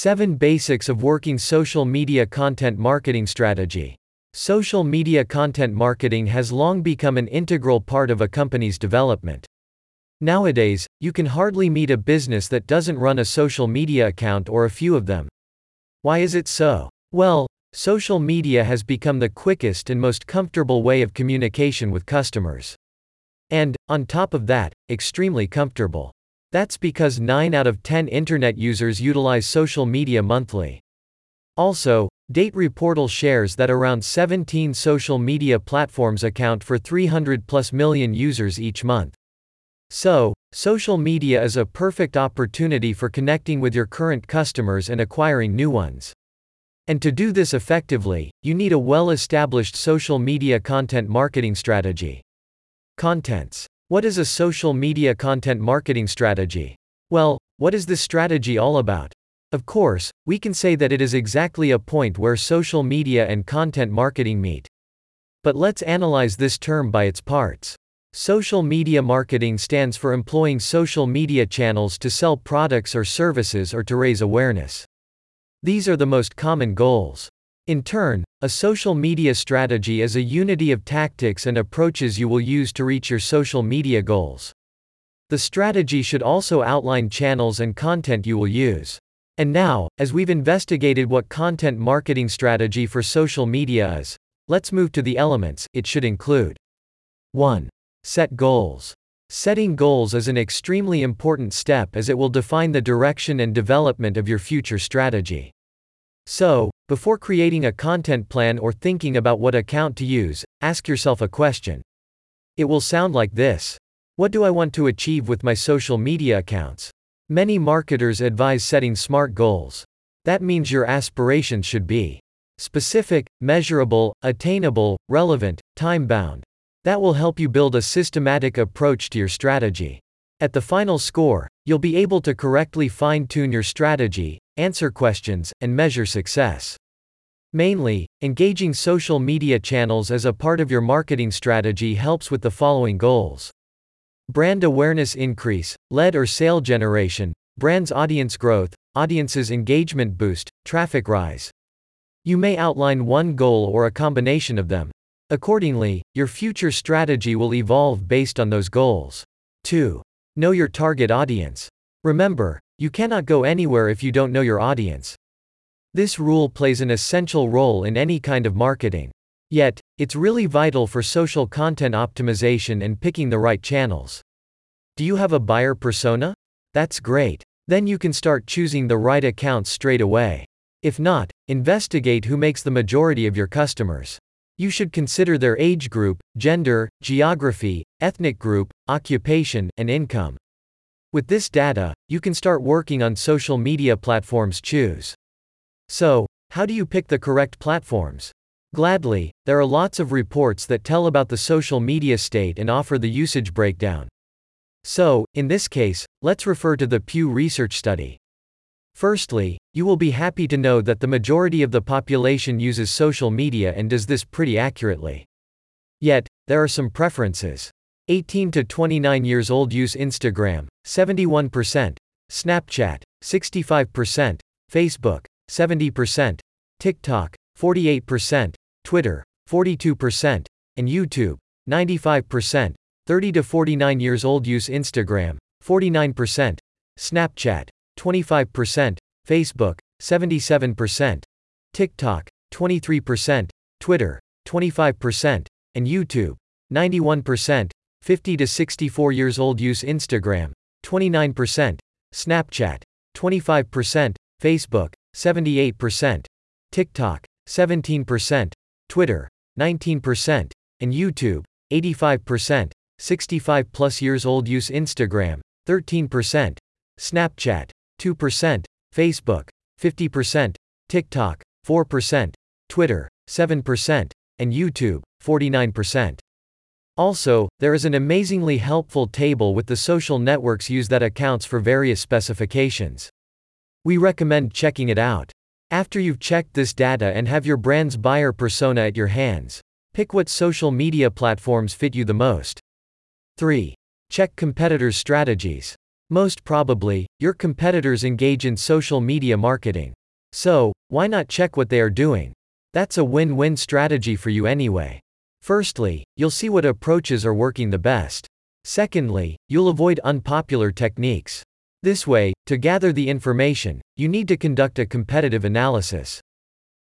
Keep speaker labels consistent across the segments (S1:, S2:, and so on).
S1: 7 Basics of Working Social Media Content Marketing Strategy. Social media content marketing has long become an integral part of a company's development. Nowadays, you can hardly meet a business that doesn't run a social media account or a few of them. Why is it so? Well, social media has become the quickest and most comfortable way of communication with customers. And, on top of that, extremely comfortable. That's because 9 out of 10 internet users utilize social media monthly. Also, DataReportal shares that around 17 social media platforms account for 300 plus million users each month. So, social media is a perfect opportunity for connecting with your current customers and acquiring new ones. And to do this effectively, you need a well established social media content marketing strategy. Contents what is a social media content marketing strategy? Well, what is this strategy all about? Of course, we can say that it is exactly a point where social media and content marketing meet. But let's analyze this term by its parts. Social media marketing stands for employing social media channels to sell products or services or to raise awareness. These are the most common goals. In turn, a social media strategy is a unity of tactics and approaches you will use to reach your social media goals. The strategy should also outline channels and content you will use. And now, as we've investigated what content marketing strategy for social media is, let's move to the elements it should include. 1. Set goals. Setting goals is an extremely important step as it will define the direction and development of your future strategy. So, before creating a content plan or thinking about what account to use, ask yourself a question. It will sound like this What do I want to achieve with my social media accounts? Many marketers advise setting SMART goals. That means your aspirations should be specific, measurable, attainable, relevant, time bound. That will help you build a systematic approach to your strategy. At the final score, you'll be able to correctly fine tune your strategy, answer questions, and measure success. Mainly, engaging social media channels as a part of your marketing strategy helps with the following goals brand awareness increase, lead or sale generation, brand's audience growth, audience's engagement boost, traffic rise. You may outline one goal or a combination of them. Accordingly, your future strategy will evolve based on those goals. 2. Know your target audience. Remember, you cannot go anywhere if you don't know your audience. This rule plays an essential role in any kind of marketing. Yet, it's really vital for social content optimization and picking the right channels. Do you have a buyer persona? That's great. Then you can start choosing the right accounts straight away. If not, investigate who makes the majority of your customers. You should consider their age group, gender, geography, ethnic group, occupation, and income. With this data, you can start working on social media platforms choose. So, how do you pick the correct platforms? Gladly, there are lots of reports that tell about the social media state and offer the usage breakdown. So, in this case, let's refer to the Pew Research study. Firstly, you will be happy to know that the majority of the population uses social media and does this pretty accurately. Yet, there are some preferences. 18 to 29 years old use Instagram, 71%, Snapchat, 65%, Facebook, 70%, TikTok, 48%, Twitter, 42%, and YouTube, 95%. 30 to 49 years old use Instagram, 49%, Snapchat, 25%, Facebook, 77%, TikTok, 23%, Twitter, 25%, and YouTube, 91%. 50 to 64 years old use Instagram, 29%, Snapchat, 25%, Facebook, 78%, TikTok, 17%, Twitter, 19%, and YouTube, 85%, 65 plus years old use Instagram, 13%, Snapchat, 2%, Facebook, 50%, TikTok, 4%, Twitter, 7%, and YouTube, 49%. Also, there is an amazingly helpful table with the social networks use that accounts for various specifications. We recommend checking it out. After you've checked this data and have your brand's buyer persona at your hands, pick what social media platforms fit you the most. 3. Check competitors' strategies. Most probably, your competitors engage in social media marketing. So, why not check what they are doing? That's a win win strategy for you anyway. Firstly, you'll see what approaches are working the best. Secondly, you'll avoid unpopular techniques. This way, to gather the information, you need to conduct a competitive analysis.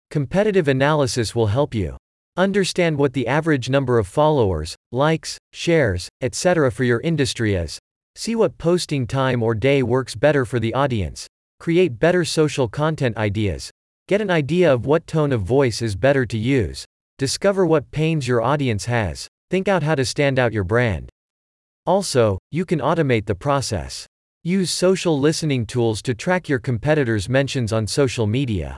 S1: Competitive analysis will help you understand what the average number of followers, likes, shares, etc. for your industry is, see what posting time or day works better for the audience, create better social content ideas, get an idea of what tone of voice is better to use, discover what pains your audience has, think out how to stand out your brand. Also, you can automate the process. Use social listening tools to track your competitors' mentions on social media.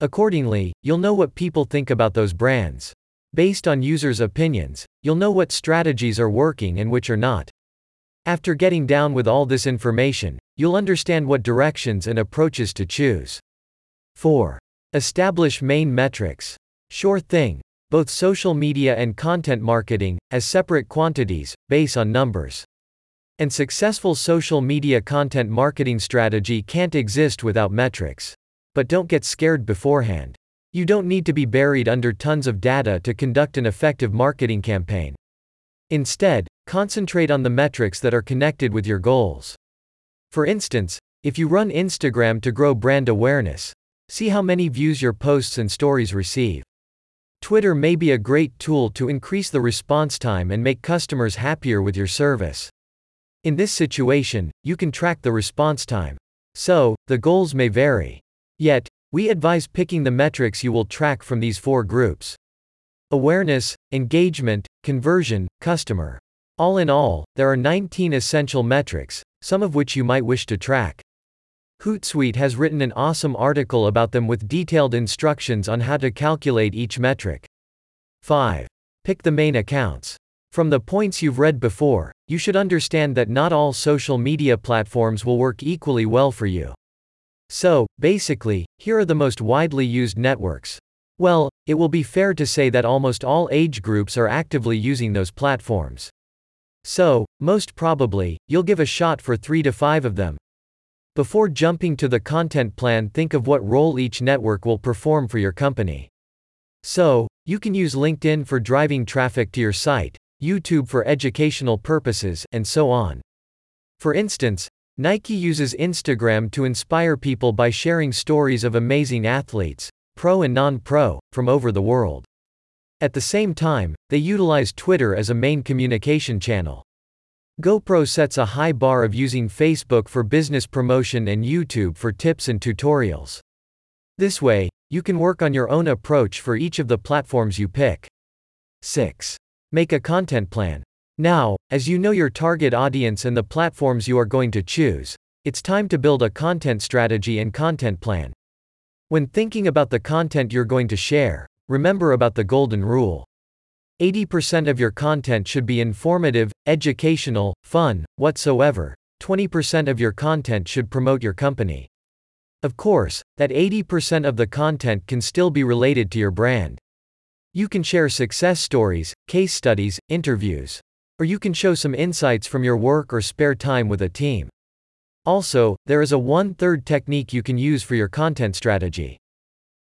S1: Accordingly, you'll know what people think about those brands. Based on users' opinions, you'll know what strategies are working and which are not. After getting down with all this information, you'll understand what directions and approaches to choose. 4. Establish main metrics. Sure thing. Both social media and content marketing, as separate quantities, base on numbers. And successful social media content marketing strategy can't exist without metrics. But don't get scared beforehand. You don't need to be buried under tons of data to conduct an effective marketing campaign. Instead, concentrate on the metrics that are connected with your goals. For instance, if you run Instagram to grow brand awareness, see how many views your posts and stories receive. Twitter may be a great tool to increase the response time and make customers happier with your service. In this situation, you can track the response time. So, the goals may vary. Yet, we advise picking the metrics you will track from these four groups awareness, engagement, conversion, customer. All in all, there are 19 essential metrics, some of which you might wish to track. Hootsuite has written an awesome article about them with detailed instructions on how to calculate each metric. 5. Pick the main accounts. From the points you've read before, you should understand that not all social media platforms will work equally well for you. So, basically, here are the most widely used networks. Well, it will be fair to say that almost all age groups are actively using those platforms. So, most probably, you'll give a shot for 3 to 5 of them. Before jumping to the content plan, think of what role each network will perform for your company. So, you can use LinkedIn for driving traffic to your site, YouTube for educational purposes, and so on. For instance, Nike uses Instagram to inspire people by sharing stories of amazing athletes, pro and non pro, from over the world. At the same time, they utilize Twitter as a main communication channel. GoPro sets a high bar of using Facebook for business promotion and YouTube for tips and tutorials. This way, you can work on your own approach for each of the platforms you pick. 6. Make a content plan. Now, as you know your target audience and the platforms you are going to choose, it's time to build a content strategy and content plan. When thinking about the content you're going to share, remember about the golden rule. 80% of your content should be informative, educational, fun, whatsoever. 20% of your content should promote your company. Of course, that 80% of the content can still be related to your brand. You can share success stories, case studies, interviews. Or you can show some insights from your work or spare time with a team. Also, there is a one third technique you can use for your content strategy.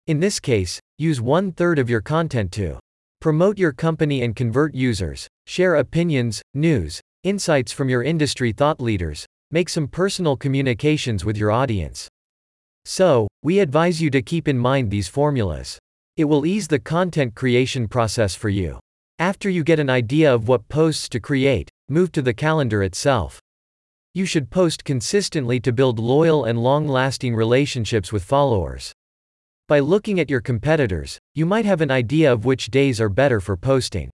S1: In this case, use one third of your content to promote your company and convert users, share opinions, news, insights from your industry thought leaders, make some personal communications with your audience. So, we advise you to keep in mind these formulas. It will ease the content creation process for you. After you get an idea of what posts to create, move to the calendar itself. You should post consistently to build loyal and long lasting relationships with followers. By looking at your competitors, you might have an idea of which days are better for posting.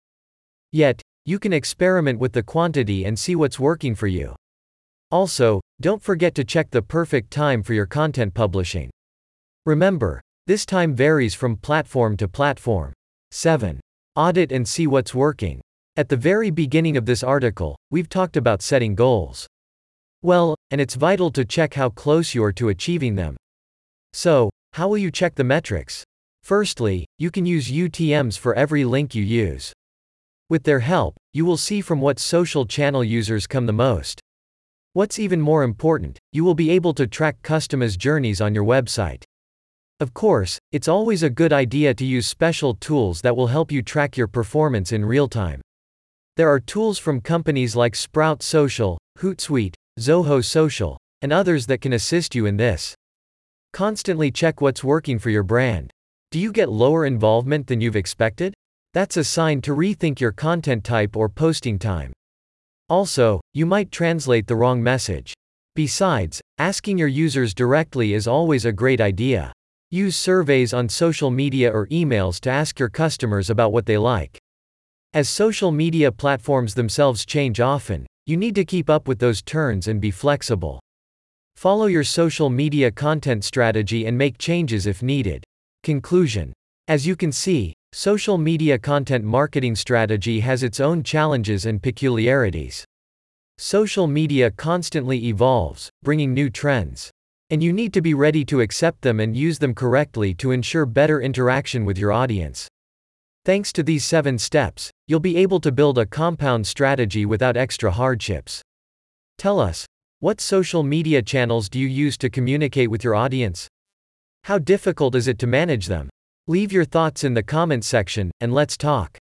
S1: Yet, you can experiment with the quantity and see what's working for you. Also, don't forget to check the perfect time for your content publishing. Remember, this time varies from platform to platform. 7. Audit and see what's working. At the very beginning of this article, we've talked about setting goals. Well, and it's vital to check how close you are to achieving them. So, how will you check the metrics? Firstly, you can use UTMs for every link you use. With their help, you will see from what social channel users come the most. What's even more important, you will be able to track customers' journeys on your website. Of course, it's always a good idea to use special tools that will help you track your performance in real time. There are tools from companies like Sprout Social, Hootsuite, Zoho Social, and others that can assist you in this. Constantly check what's working for your brand. Do you get lower involvement than you've expected? That's a sign to rethink your content type or posting time. Also, you might translate the wrong message. Besides, asking your users directly is always a great idea. Use surveys on social media or emails to ask your customers about what they like. As social media platforms themselves change often, you need to keep up with those turns and be flexible. Follow your social media content strategy and make changes if needed. Conclusion As you can see, social media content marketing strategy has its own challenges and peculiarities. Social media constantly evolves, bringing new trends. And you need to be ready to accept them and use them correctly to ensure better interaction with your audience. Thanks to these seven steps, you'll be able to build a compound strategy without extra hardships. Tell us, what social media channels do you use to communicate with your audience? How difficult is it to manage them? Leave your thoughts in the comments section, and let's talk.